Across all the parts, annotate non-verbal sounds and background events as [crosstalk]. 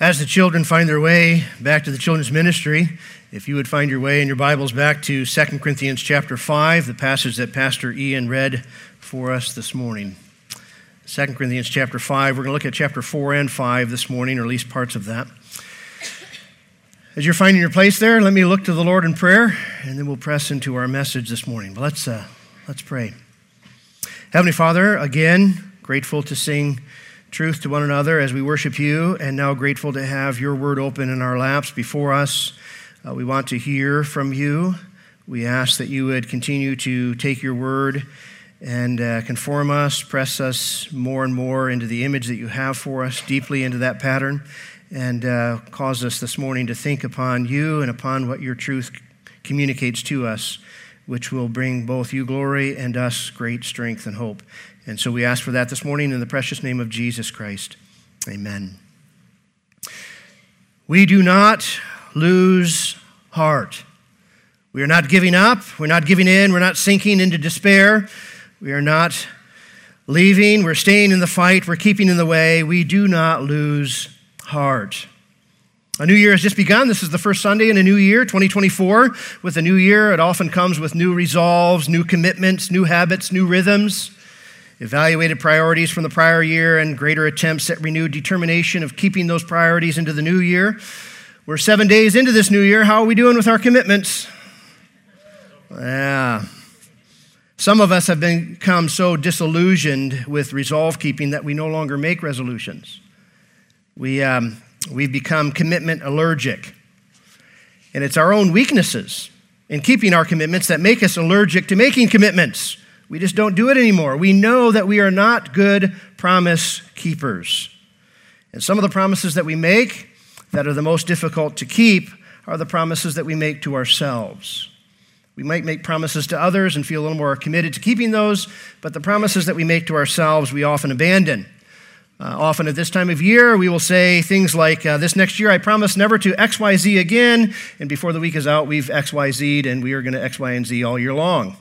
As the children find their way back to the children's ministry, if you would find your way in your Bibles back to 2 Corinthians chapter 5, the passage that Pastor Ian read for us this morning. 2 Corinthians chapter 5, we're going to look at chapter 4 and 5 this morning, or at least parts of that. As you're finding your place there, let me look to the Lord in prayer, and then we'll press into our message this morning. But let's, uh, let's pray. Heavenly Father, again, grateful to sing truth to one another as we worship you, and now grateful to have your word open in our laps before us. Uh, we want to hear from you. We ask that you would continue to take your word and uh, conform us, press us more and more into the image that you have for us, deeply into that pattern, and uh, cause us this morning to think upon you and upon what your truth communicates to us, which will bring both you glory and us great strength and hope. And so we ask for that this morning in the precious name of Jesus Christ. Amen. We do not lose heart. We are not giving up. We're not giving in. We're not sinking into despair. We are not leaving. We're staying in the fight. We're keeping in the way. We do not lose heart. A new year has just begun. This is the first Sunday in a new year, 2024. With a new year, it often comes with new resolves, new commitments, new habits, new rhythms evaluated priorities from the prior year, and greater attempts at renewed determination of keeping those priorities into the new year. We're seven days into this new year. How are we doing with our commitments? Yeah. Some of us have become so disillusioned with resolve keeping that we no longer make resolutions. We, um, we've become commitment allergic. And it's our own weaknesses in keeping our commitments that make us allergic to making commitments. We just don't do it anymore. We know that we are not good promise keepers. And some of the promises that we make that are the most difficult to keep are the promises that we make to ourselves. We might make promises to others and feel a little more committed to keeping those, but the promises that we make to ourselves, we often abandon. Uh, often at this time of year, we will say things like, uh, This next year, I promise never to XYZ again. And before the week is out, we've XYZ'd and we are going to X, Y, and Z all year long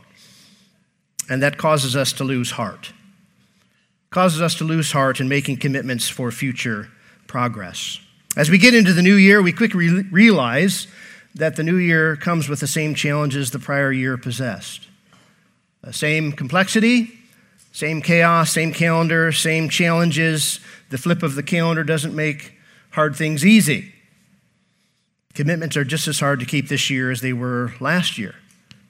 and that causes us to lose heart. Causes us to lose heart in making commitments for future progress. As we get into the new year, we quickly realize that the new year comes with the same challenges the prior year possessed. The same complexity, same chaos, same calendar, same challenges. The flip of the calendar doesn't make hard things easy. Commitments are just as hard to keep this year as they were last year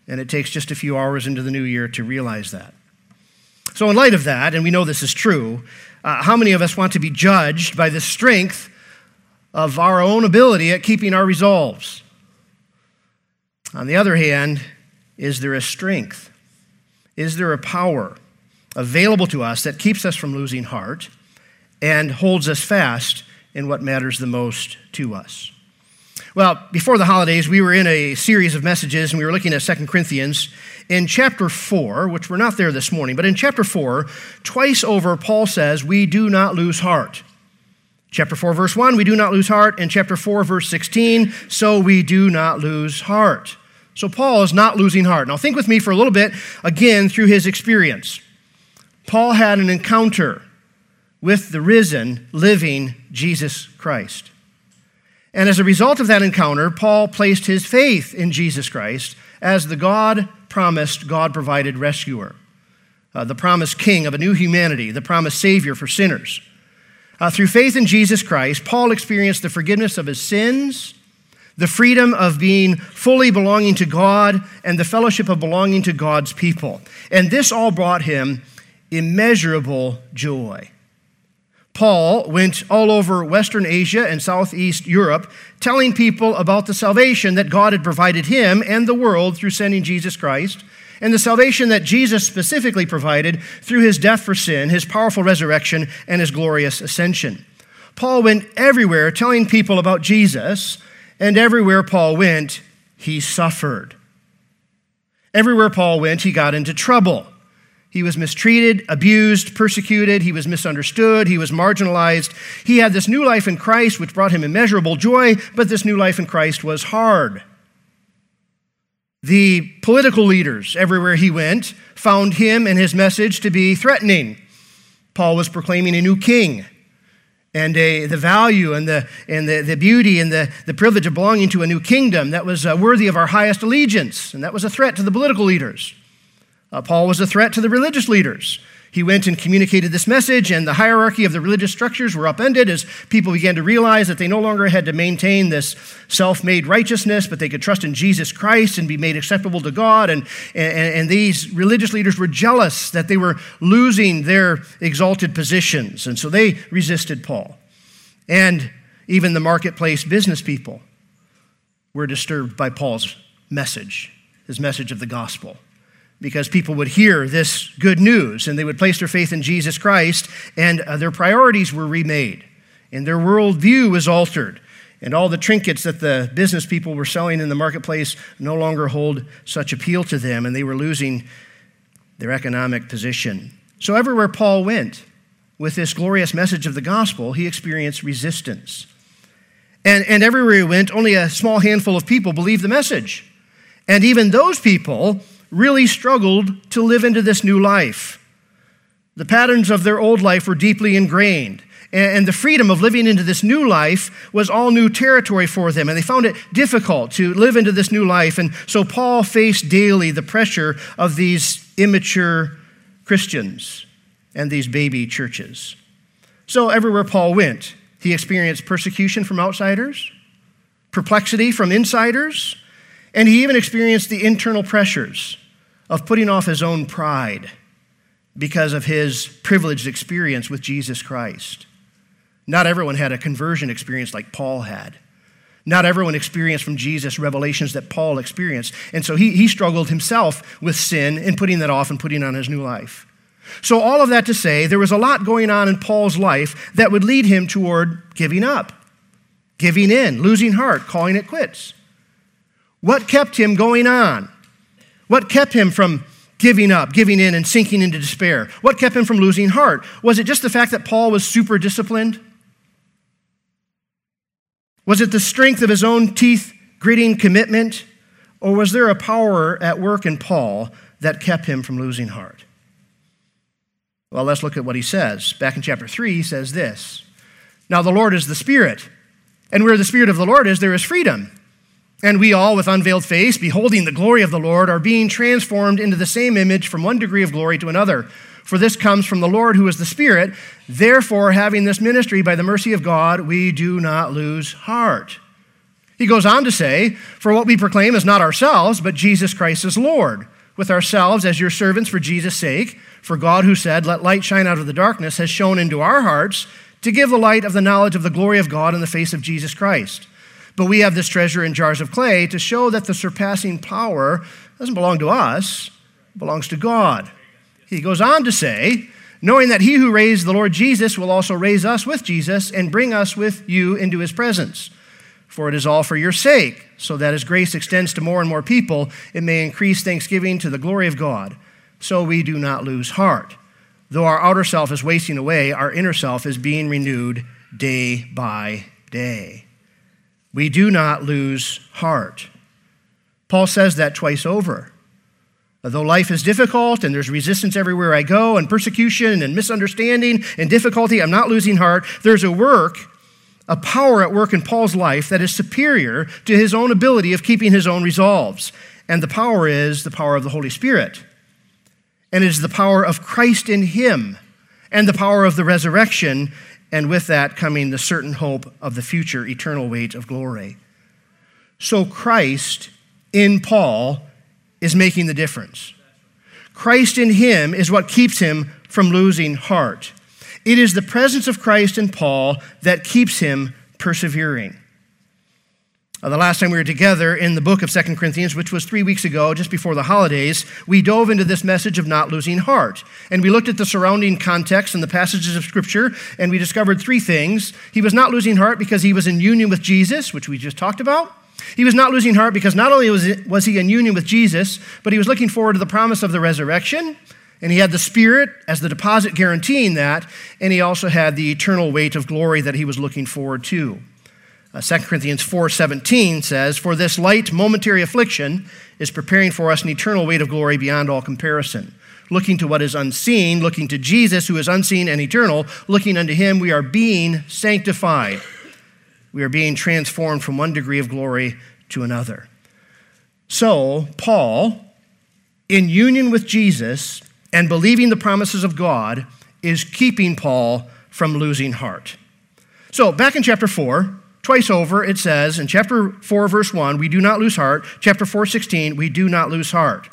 and it takes just a few hours into the new year to realize that. So, in light of that, and we know this is true, uh, how many of us want to be judged by the strength of our own ability at keeping our resolves? On the other hand, is there a strength? Is there a power available to us that keeps us from losing heart and holds us fast in what matters the most to us? Well, before the holidays, we were in a series of messages and we were looking at 2 Corinthians. In chapter 4, which we're not there this morning, but in chapter 4, twice over, Paul says, We do not lose heart. Chapter 4, verse 1, we do not lose heart. And chapter 4, verse 16, so we do not lose heart. So Paul is not losing heart. Now think with me for a little bit, again, through his experience. Paul had an encounter with the risen, living Jesus Christ. And as a result of that encounter, Paul placed his faith in Jesus Christ as the God promised, God provided rescuer, uh, the promised king of a new humanity, the promised savior for sinners. Uh, through faith in Jesus Christ, Paul experienced the forgiveness of his sins, the freedom of being fully belonging to God, and the fellowship of belonging to God's people. And this all brought him immeasurable joy. Paul went all over Western Asia and Southeast Europe telling people about the salvation that God had provided him and the world through sending Jesus Christ, and the salvation that Jesus specifically provided through his death for sin, his powerful resurrection, and his glorious ascension. Paul went everywhere telling people about Jesus, and everywhere Paul went, he suffered. Everywhere Paul went, he got into trouble. He was mistreated, abused, persecuted. He was misunderstood. He was marginalized. He had this new life in Christ, which brought him immeasurable joy, but this new life in Christ was hard. The political leaders, everywhere he went, found him and his message to be threatening. Paul was proclaiming a new king, and a, the value and, the, and the, the beauty and the, the privilege of belonging to a new kingdom that was uh, worthy of our highest allegiance. And that was a threat to the political leaders. Uh, Paul was a threat to the religious leaders. He went and communicated this message, and the hierarchy of the religious structures were upended as people began to realize that they no longer had to maintain this self made righteousness, but they could trust in Jesus Christ and be made acceptable to God. And, and, and, these religious leaders were jealous that they were losing their exalted positions, and so they resisted Paul. And even the marketplace business people were disturbed by Paul's message, his message of the gospel because people would hear this good news and they would place their faith in Jesus Christ, and uh, their priorities were remade, and their worldview was altered. And all the trinkets that the business people were selling in the marketplace no longer hold such appeal to them, and they were losing their economic position. So, everywhere Paul went with this glorious message of the gospel, he experienced resistance. And, and everywhere he went, only a small handful of people believed the message. And even those people really struggled to live into this new life. The patterns of their old life were deeply ingrained. And the freedom of living into this new life was all new territory for them. And they found it difficult to live into this new life. And so Paul faced daily the pressure of these immature Christians and these baby churches. So everywhere Paul went, he experienced persecution from outsiders, perplexity from insiders, and he even experienced the internal pressures of putting off his own pride because of his privileged experience with Jesus Christ. Not everyone had a conversion experience like Paul had. Not everyone experienced from Jesus revelations that Paul experienced. And so he, he struggled himself with sin and putting that off and putting on his new life. So, all of that to say, there was a lot going on in Paul's life that would lead him toward giving up, giving in, losing heart, calling it quits. What kept him going on? What kept him from giving up, giving in, and sinking into despair? What kept him from losing heart? Was it just the fact that Paul was super disciplined? Was it the strength of his own teeth gritting commitment? Or was there a power at work in Paul that kept him from losing heart? Well, let's look at what he says. Back in chapter 3, he says this Now the Lord is the Spirit, and where the Spirit of the Lord is, there is freedom. And we all, with unveiled face, beholding the glory of the Lord, are being transformed into the same image from one degree of glory to another. For this comes from the Lord who is the Spirit. Therefore, having this ministry by the mercy of God, we do not lose heart. He goes on to say, For what we proclaim is not ourselves, but Jesus Christ as Lord, with ourselves as your servants for Jesus' sake. For God, who said, Let light shine out of the darkness, has shone into our hearts to give the light of the knowledge of the glory of God in the face of Jesus Christ. But we have this treasure in jars of clay to show that the surpassing power doesn't belong to us, belongs to God. He goes on to say, knowing that he who raised the Lord Jesus will also raise us with Jesus and bring us with you into his presence. For it is all for your sake, so that as grace extends to more and more people, it may increase thanksgiving to the glory of God. So we do not lose heart. Though our outer self is wasting away, our inner self is being renewed day by day. We do not lose heart. Paul says that twice over. Though life is difficult and there's resistance everywhere I go, and persecution and misunderstanding and difficulty, I'm not losing heart. There's a work, a power at work in Paul's life that is superior to his own ability of keeping his own resolves. And the power is the power of the Holy Spirit. And it is the power of Christ in him and the power of the resurrection and with that coming the certain hope of the future eternal weight of glory. So Christ in Paul is making the difference. Christ in him is what keeps him from losing heart. It is the presence of Christ in Paul that keeps him persevering. Uh, the last time we were together in the book of Second Corinthians, which was three weeks ago, just before the holidays, we dove into this message of not losing heart. And we looked at the surrounding context and the passages of Scripture, and we discovered three things. He was not losing heart because he was in union with Jesus, which we just talked about. He was not losing heart because not only was, was he in union with Jesus, but he was looking forward to the promise of the resurrection. And he had the Spirit as the deposit guaranteeing that, and he also had the eternal weight of glory that he was looking forward to. Uh, 2 Corinthians 4:17 says, "For this light momentary affliction is preparing for us an eternal weight of glory beyond all comparison." looking to what is unseen, looking to Jesus, who is unseen and eternal, looking unto him, we are being sanctified. We are being transformed from one degree of glory to another. So, Paul, in union with Jesus and believing the promises of God, is keeping Paul from losing heart. So, back in chapter 4, twice over, it says in chapter 4, verse 1, we do not lose heart. Chapter 4, 16, we do not lose heart.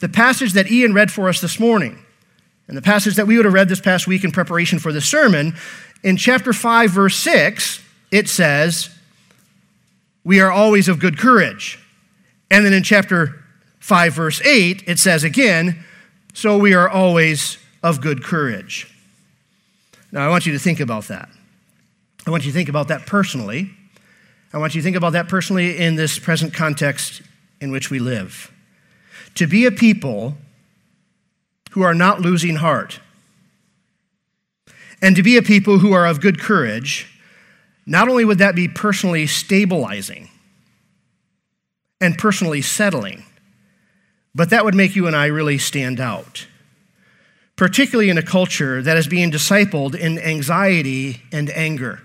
The passage that Ian read for us this morning, and the passage that we would have read this past week in preparation for the sermon, in chapter 5, verse 6, it says, We are always of good courage. And then in chapter 5, verse 8, it says again, So we are always of good courage. Now, I want you to think about that. I want you to think about that personally. I want you to think about that personally in this present context in which we live. To be a people who are not losing heart, and to be a people who are of good courage, not only would that be personally stabilizing and personally settling, but that would make you and I really stand out particularly in a culture that is being discipled in anxiety and anger.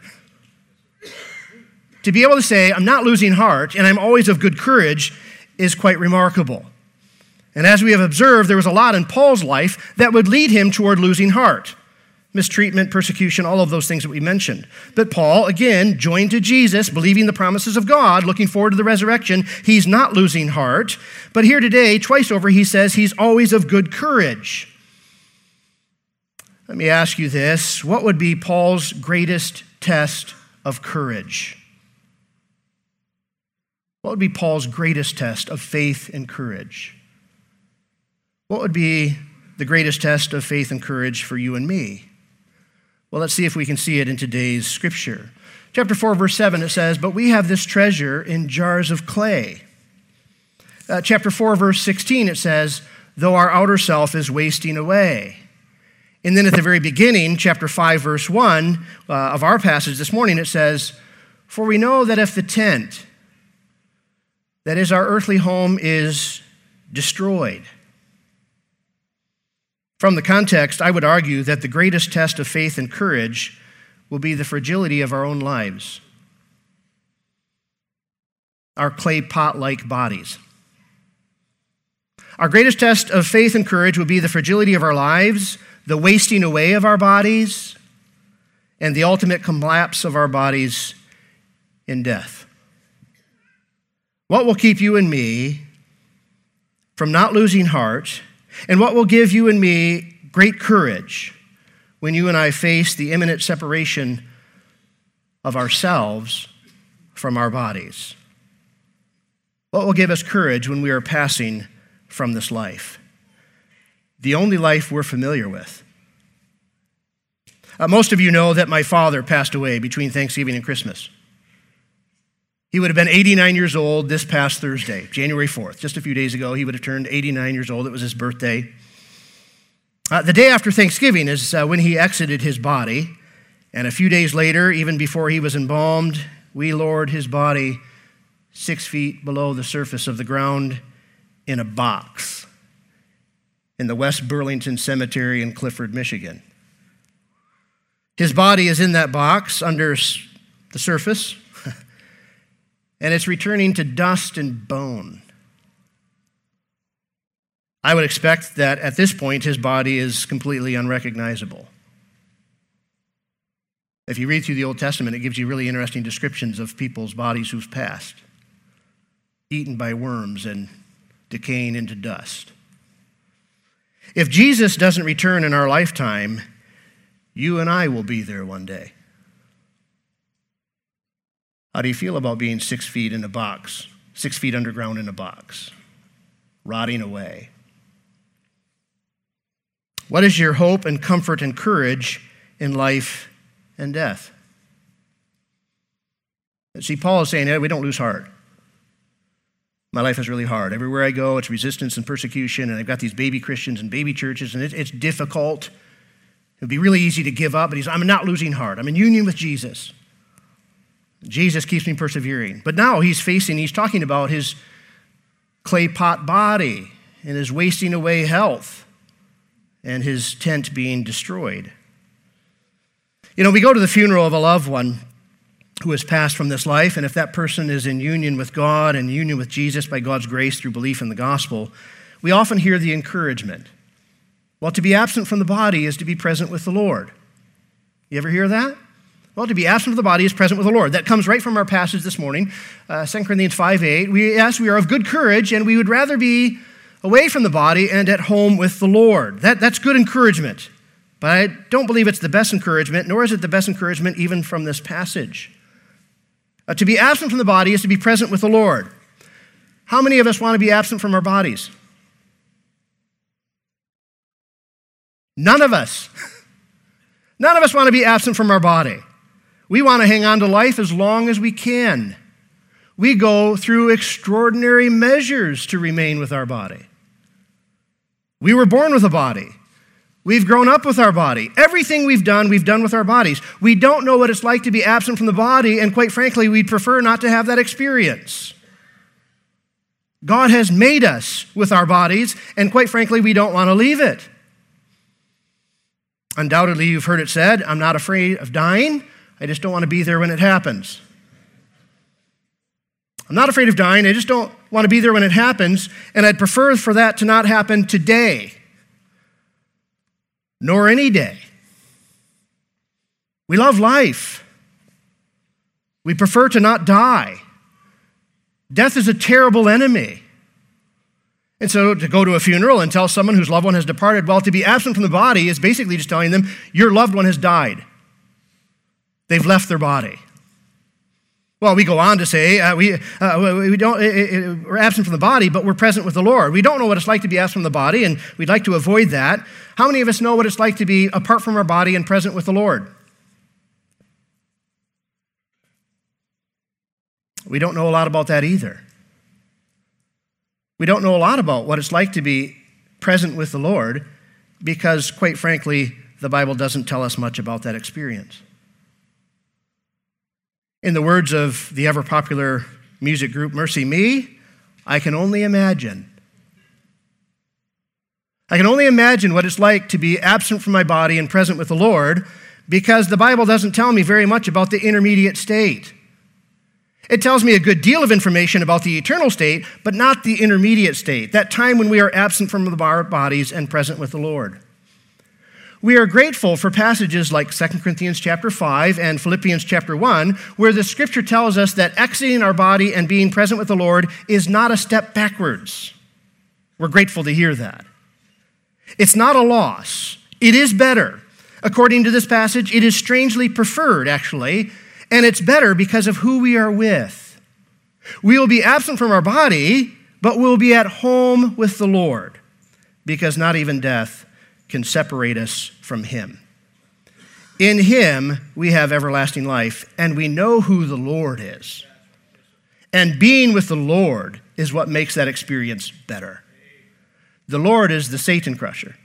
To be able to say, I'm not losing heart and I'm always of good courage is quite remarkable. And as we have observed, there was a lot in Paul's life that would lead him toward losing heart mistreatment, persecution, all of those things that we mentioned. But Paul, again, joined to Jesus, believing the promises of God, looking forward to the resurrection, he's not losing heart. But here today, twice over, he says he's always of good courage. Let me ask you this what would be Paul's greatest test of courage? What would be Paul's greatest test of faith and courage? What would be the greatest test of faith and courage for you and me? Well, let's see if we can see it in today's scripture. Chapter 4, verse 7, it says, But we have this treasure in jars of clay. Uh, chapter 4, verse 16, it says, Though our outer self is wasting away. And then at the very beginning, chapter 5, verse 1 uh, of our passage this morning, it says, For we know that if the tent, that is our earthly home, is destroyed. From the context, I would argue that the greatest test of faith and courage will be the fragility of our own lives, our clay pot like bodies. Our greatest test of faith and courage will be the fragility of our lives the wasting away of our bodies, and the ultimate collapse of our bodies in death. What will keep you and me from not losing heart, and what will give you and me great courage when you and I face the imminent separation of ourselves from our bodies? What will give us courage when we are passing from this life? The only life we're familiar with. Uh, most of you know that my father passed away between Thanksgiving and Christmas. He would have been 89 years old this past Thursday, January 4th. Just a few days ago, he would have turned 89 years old. It was his birthday. Uh, the day after Thanksgiving is uh, when he exited his body. And a few days later, even before he was embalmed, we lowered his body six feet below the surface of the ground in a box in the West Burlington Cemetery in Clifford, Michigan. His body is in that box under the surface, [laughs] and it's returning to dust and bone. I would expect that at this point his body is completely unrecognizable. If you read through the Old Testament, it gives you really interesting descriptions of people's bodies who've passed, eaten by worms and decaying into dust. If Jesus doesn't return in our lifetime, you and I will be there one day. How do you feel about being six feet in a box, six feet underground in a box, rotting away? What is your hope and comfort and courage in life and death? See, Paul is saying, hey, we don't lose heart. My life is really hard. Everywhere I go, it's resistance and persecution, and I've got these baby Christians and baby churches, and it's difficult. It'd be really easy to give up, but he's, I'm not losing heart. I'm in union with Jesus. Jesus keeps me persevering. But now he's facing, he's talking about his clay pot body and his wasting away health. and his tent being destroyed. You know, we go to the funeral of a loved one who has passed from this life, and if that person is in union with God and union with Jesus by God's grace through belief in the gospel, we often hear the encouragement. Well, to be absent from the body is to be present with the Lord. You ever hear that? Well, to be absent of the body is present with the Lord. That comes right from our passage this morning, uh, 2 Corinthians 5 8. We, yes, we are of good courage, and we would rather be away from the body and at home with the Lord. That, that's good encouragement. But I don't believe it's the best encouragement, nor is it the best encouragement even from this passage. Uh, to be absent from the body is to be present with the Lord. How many of us want to be absent from our bodies? None of us. [laughs] None of us want to be absent from our body. We want to hang on to life as long as we can. We go through extraordinary measures to remain with our body. We were born with a body. We've grown up with our body. Everything we've done, we've done with our bodies. We don't know what it's like to be absent from the body, and quite frankly, we'd prefer not to have that experience. God has made us with our bodies, and quite frankly, we don't want to leave it. Undoubtedly, you've heard it said, I'm not afraid of dying, I just don't want to be there when it happens. I'm not afraid of dying, I just don't want to be there when it happens, and I'd prefer for that to not happen today, nor any day. We love life. We prefer to not die. Death is a terrible enemy. And so to go to a funeral and tell someone whose loved one has departed, well, to be absent from the body is basically just telling them, your loved one has died. They've left their body. Well, we go on to say uh, we, uh, we don't, it, it, we're absent from the body, but we're present with the Lord. We don't know what it's like to be absent from the body, and we'd like to avoid that. How many of us know what it's like to be apart from our body and present with the Lord? We don't know a lot about that either. We don't know a lot about what it's like to be present with the Lord because, quite frankly, the Bible doesn't tell us much about that experience. In the words of the ever popular music group MercyMe, I can only imagine. I can only imagine what it's like to be absent from my body and present with the Lord because the Bible doesn't tell me very much about the intermediate state. It tells me a good deal of information about the eternal state, but not the intermediate state, that time when we are absent from our bodies and present with the Lord. We are grateful for passages like 2 Corinthians chapter 5 and Philippians chapter 1, where the scripture tells us that exiting our body and being present with the Lord is not a step backwards. We're grateful to hear that. It's not a loss, it is better. According to this passage, it is strangely preferred, actually, and it's better because of who we are with. We will be absent from our body, but we'll be at home with the Lord because not even death can separate us from Him. In Him, we have everlasting life, and we know who the Lord is. And being with the Lord is what makes that experience better. The Lord is the Satan crusher,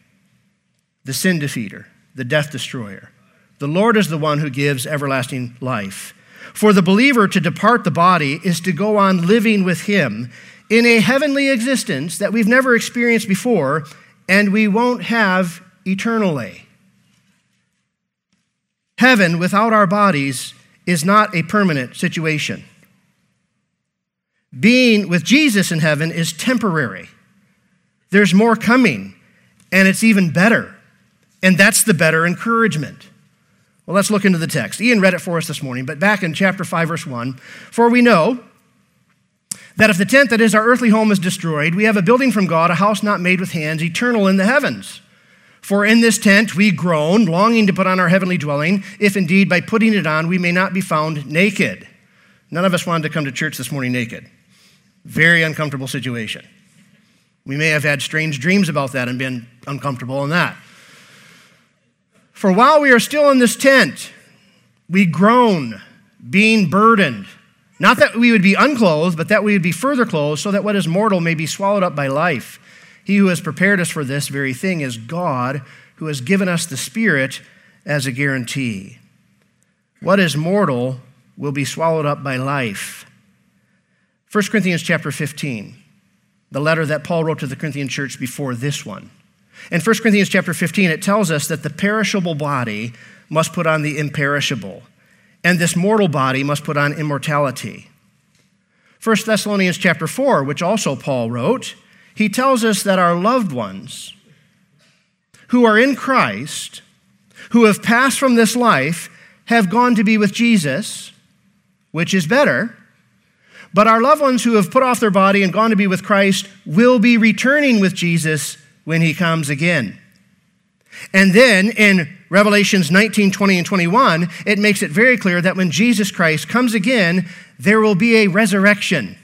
the sin defeater, the death destroyer. The Lord is the one who gives everlasting life. For the believer to depart the body is to go on living with Him in a heavenly existence that we've never experienced before and we won't have eternally. Heaven without our bodies is not a permanent situation. Being with Jesus in heaven is temporary. There's more coming, and it's even better. And that's the better encouragement. Well, let's look into the text. Ian read it for us this morning, but back in chapter 5, verse 1 For we know that if the tent that is our earthly home is destroyed, we have a building from God, a house not made with hands, eternal in the heavens. For in this tent we groan, longing to put on our heavenly dwelling, if indeed by putting it on we may not be found naked. None of us wanted to come to church this morning naked. Very uncomfortable situation. We may have had strange dreams about that and been uncomfortable in that. For while we are still in this tent, we groan, being burdened. Not that we would be unclothed, but that we would be further clothed, so that what is mortal may be swallowed up by life. He who has prepared us for this very thing is God, who has given us the Spirit as a guarantee. What is mortal will be swallowed up by life. 1 Corinthians chapter 15, the letter that Paul wrote to the Corinthian church before this one. In 1 Corinthians chapter 15, it tells us that the perishable body must put on the imperishable, and this mortal body must put on immortality. 1 Thessalonians chapter 4, which also Paul wrote, he tells us that our loved ones who are in Christ, who have passed from this life, have gone to be with Jesus, which is better. But our loved ones who have put off their body and gone to be with Christ will be returning with Jesus when he comes again. And then in Revelations 19, 20, and 21, it makes it very clear that when Jesus Christ comes again, there will be a resurrection.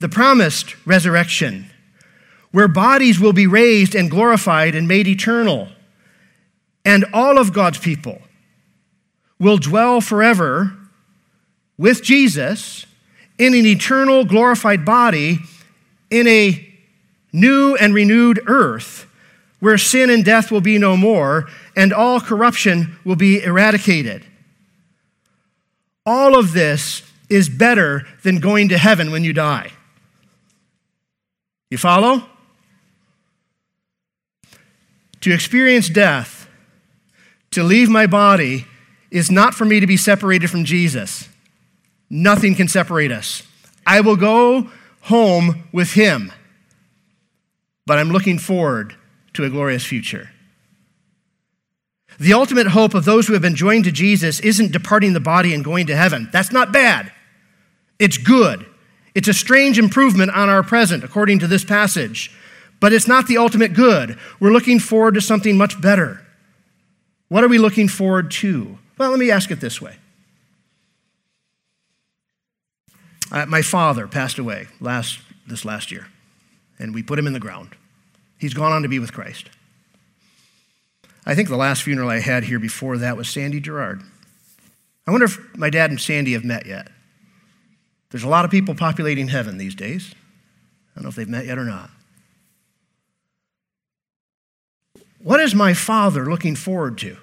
The promised resurrection, where bodies will be raised and glorified and made eternal. And all of God's people will dwell forever with Jesus in an eternal glorified body in a new and renewed earth where sin and death will be no more and all corruption will be eradicated. All of this is better than going to heaven when you die. You follow? To experience death, to leave my body, is not for me to be separated from Jesus. Nothing can separate us. I will go home with him, but I'm looking forward to a glorious future. The ultimate hope of those who have been joined to Jesus isn't departing the body and going to heaven. That's not bad. It's good. It's a strange improvement on our present, according to this passage. But it's not the ultimate good. We're looking forward to something much better. What are we looking forward to? Well, let me ask it this way. Uh, my father passed away last, this last year, and we put him in the ground. He's gone on to be with Christ. I think the last funeral I had here before that was Sandy Gerard. I wonder if my dad and Sandy have met yet. There's a lot of people populating heaven these days. I don't know if they've met yet or not. What is my father looking forward to?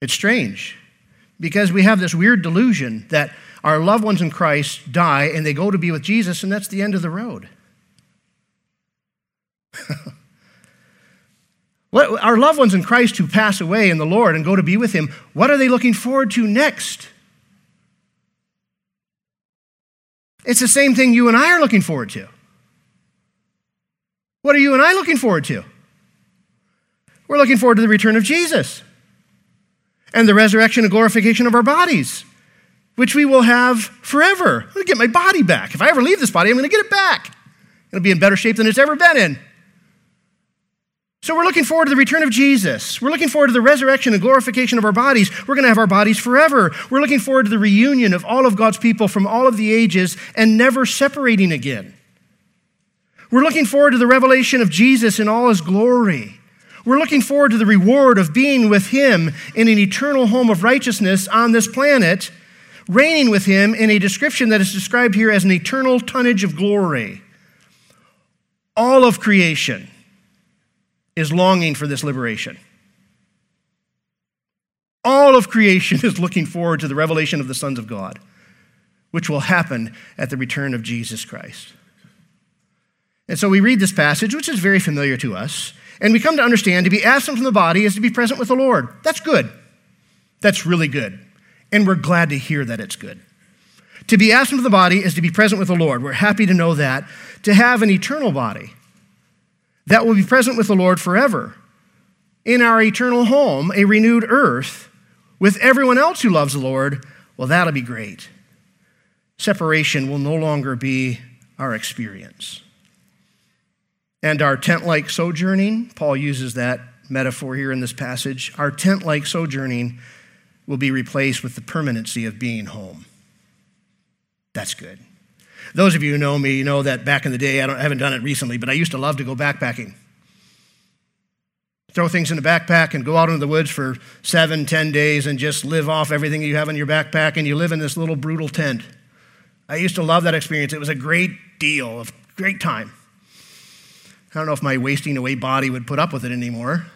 It's strange because we have this weird delusion that our loved ones in Christ die and they go to be with Jesus, and that's the end of the road. [laughs] what, our loved ones in Christ who pass away in the Lord and go to be with Him, what are they looking forward to next? It's the same thing you and I are looking forward to. What are you and I looking forward to? We're looking forward to the return of Jesus and the resurrection and glorification of our bodies, which we will have forever. I'm going to get my body back. If I ever leave this body, I'm going to get it back. It'll be in better shape than it's ever been in. So we're looking forward to the return of Jesus. We're looking forward to the resurrection and glorification of our bodies. We're going to have our bodies forever. We're looking forward to the reunion of all of God's people from all of the ages and never separating again. We're looking forward to the revelation of Jesus in all his glory. We're looking forward to the reward of being with Him in an eternal home of righteousness on this planet, reigning with Him in a description that is described here as an eternal tonnage of glory. All of creation is longing for this liberation. All of creation [laughs] is looking forward to the revelation of the sons of God, which will happen at the return of Jesus Christ. And so we read this passage, which is very familiar to us. And we come to understand to be absent from the body is to be present with the Lord. That's good. That's really good. And we're glad to hear that it's good. To be absent from the body is to be present with the Lord. We're happy to know that. To have an eternal body that will be present with the Lord forever in our eternal home, a renewed earth, with everyone else who loves the Lord, well, that'll be great. Separation will no longer be our experience. And our tent like sojourning, Paul uses that metaphor here in this passage. Our tent like sojourning will be replaced with the permanency of being home. That's good. Those of you who know me know that back in the day, I, I haven't done it recently, but I used to love to go backpacking. Throw things in a backpack and go out into the woods for seven, ten days and just live off everything you have in your backpack, and you live in this little brutal tent. I used to love that experience. It was a great deal, of great time. I don't know if my wasting away body would put up with it anymore.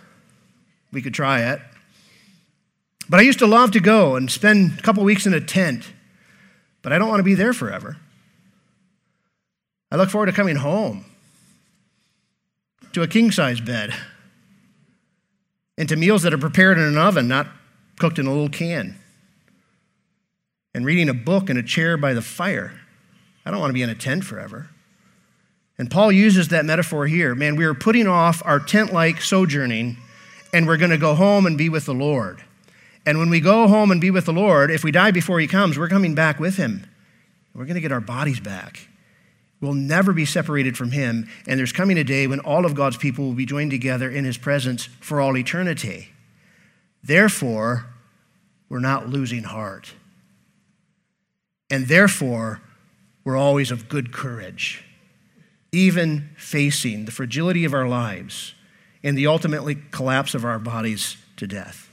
We could try it. But I used to love to go and spend a couple weeks in a tent, but I don't want to be there forever. I look forward to coming home to a king size bed and to meals that are prepared in an oven, not cooked in a little can, and reading a book in a chair by the fire. I don't want to be in a tent forever. And Paul uses that metaphor here. Man, we are putting off our tent like sojourning and we're going to go home and be with the Lord. And when we go home and be with the Lord, if we die before he comes, we're coming back with him. We're going to get our bodies back. We'll never be separated from him. And there's coming a day when all of God's people will be joined together in his presence for all eternity. Therefore, we're not losing heart. And therefore, we're always of good courage, even facing the fragility of our lives and the ultimately collapse of our bodies to death.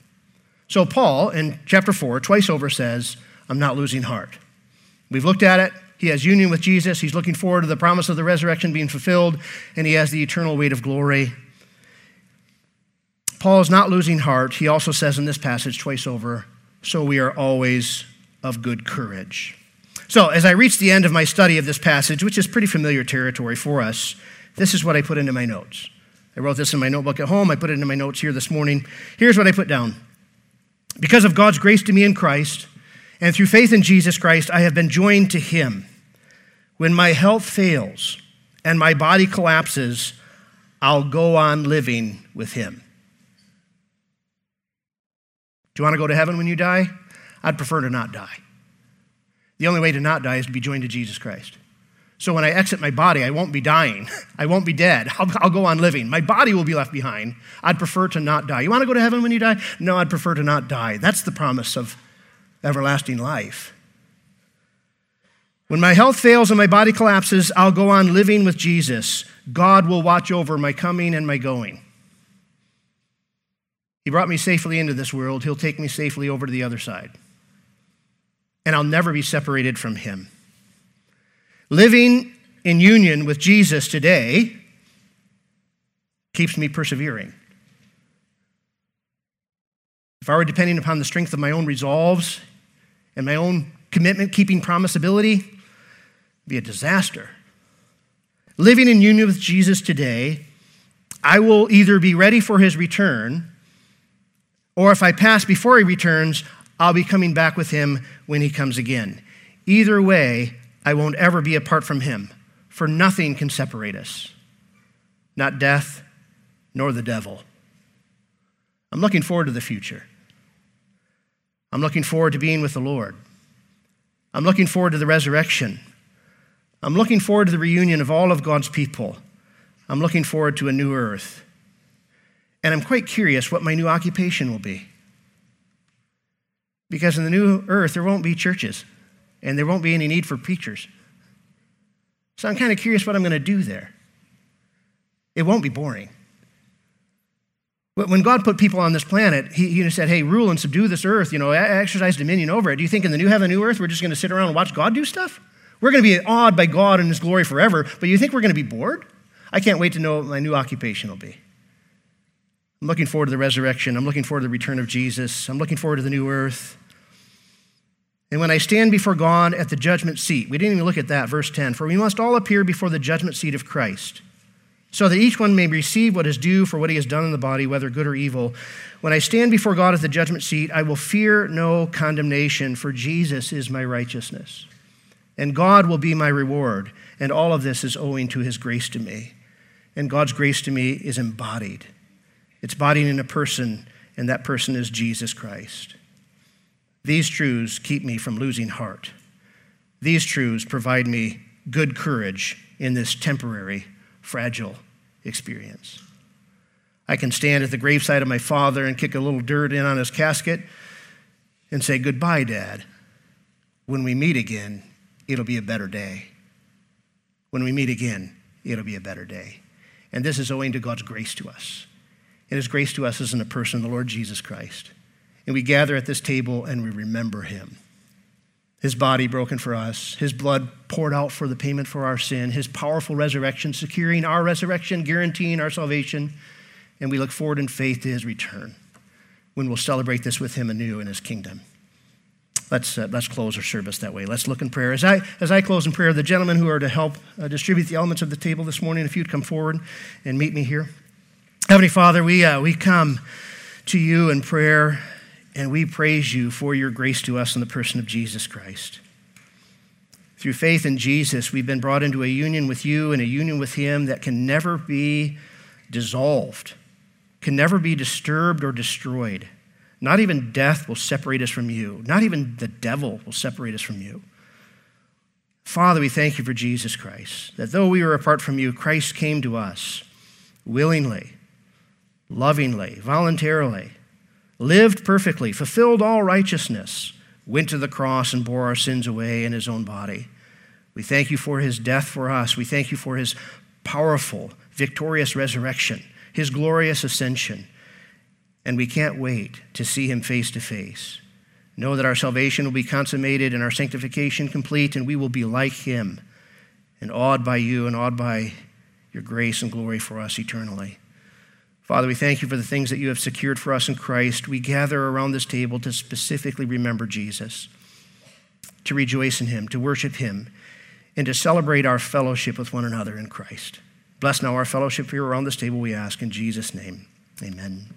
So, Paul in chapter 4, twice over, says, I'm not losing heart. We've looked at it. He has union with Jesus. He's looking forward to the promise of the resurrection being fulfilled, and he has the eternal weight of glory. Paul is not losing heart. He also says in this passage twice over, so we are always of good courage. So, as I reach the end of my study of this passage, which is pretty familiar territory for us, this is what I put into my notes. I wrote this in my notebook at home. I put it into my notes here this morning. Here's what I put down Because of God's grace to me in Christ, and through faith in Jesus Christ, I have been joined to Him. When my health fails and my body collapses, I'll go on living with Him. Do you want to go to heaven when you die? I'd prefer to not die. The only way to not die is to be joined to Jesus Christ. So when I exit my body, I won't be dying. [laughs] I won't be dead. I'll, I'll, go on living. My body will be left behind. I'd prefer to not die. You want to go to heaven when you die? No, I'd prefer to not die. That's the promise of everlasting life. When my health fails and my body collapses, I'll go on living with Jesus. God will watch over my coming and my going. He brought me safely into this world. He'll take me safely over to the other side. And I'll never be separated from Him. Living in union with Jesus today keeps me persevering. If I were depending upon the strength of my own resolves and my own commitment keeping promisability, it'd be a disaster. Living in union with Jesus today, I will either be ready for his return, or if I pass before he returns, I'll be coming back with him when he comes again. Either way, I won't ever be apart from him, for nothing can separate us, not death nor the devil. I'm looking forward to the future. I'm looking forward to being with the Lord. I'm looking forward to the resurrection. I'm looking forward to the reunion of all of God's people. I'm looking forward to a new earth. And I'm quite curious what my new occupation will be. Because in the new earth, there won't be churches and there won't be any need for preachers. So I'm kind of curious what I'm going to do there. It won't be boring. But when God put people on this planet, he, he said, hey, rule and subdue this earth, you know, exercise dominion over it. Do you think in the new heaven, new earth, we're just going to sit around and watch God do stuff? We're going to be awed by God and his glory forever, but you think we're going to be bored? I can't wait to know what my new occupation will be. I'm looking forward to the resurrection. I'm looking forward to the return of Jesus. I'm looking forward to the new earth. And when I stand before God at the judgment seat, we didn't even look at that, verse 10 for we must all appear before the judgment seat of Christ, so that each one may receive what is due for what he has done in the body, whether good or evil. When I stand before God at the judgment seat, I will fear no condemnation, for Jesus is my righteousness. And God will be my reward. And all of this is owing to his grace to me. And God's grace to me is embodied. It's embodied in a person, and that person is Jesus Christ. These truths keep me from losing heart. These truths provide me good courage in this temporary, fragile experience. I can stand at the graveside of my father and kick a little dirt in on his casket and say, Goodbye, Dad. When we meet again, it'll be a better day. When we meet again, it'll be a better day. And this is owing to God's grace to us. And his grace to us is in the person of the Lord Jesus Christ. And we gather at this table and we remember him. His body broken for us, his blood poured out for the payment for our sin, his powerful resurrection, securing our resurrection, guaranteeing our salvation. And we look forward in faith to his return when we'll celebrate this with him anew in his kingdom. let's, uh, let's close our service that way. Let's look in prayer. As I, as I close in prayer, the gentlemen who are to help uh, distribute the elements of the table this morning, if you'd come forward and meet me here. Heavenly Father, we, uh, we come to you in prayer and we praise you for your grace to us in the person of Jesus Christ. Through faith in Jesus, we've been brought into a union with you and a union with him that can never be dissolved, can never be disturbed or destroyed. Not even death will separate us from you. Not even the devil will separate us from you. Father, we thank you for Jesus Christ, that though we were apart from you, Christ came to us willingly, lovingly, voluntarily, lived perfectly, fulfilled all righteousness, went to the cross and bore our sins away in his own body. We thank you for his death for us. We thank you for his powerful, victorious resurrection, his glorious ascension and we can't wait to see him face to face. Know that our salvation will be consummated and our sanctification complete, and we will be like him and awed by you and awed by your grace and glory for us eternally. Father, we thank you for the things that you have secured for us in Christ. We gather around this table to specifically remember Jesus, to rejoice in him, to worship him, and to celebrate our fellowship with one another in Christ. Bless now our fellowship here around this table, we ask in Jesus' name. Amen.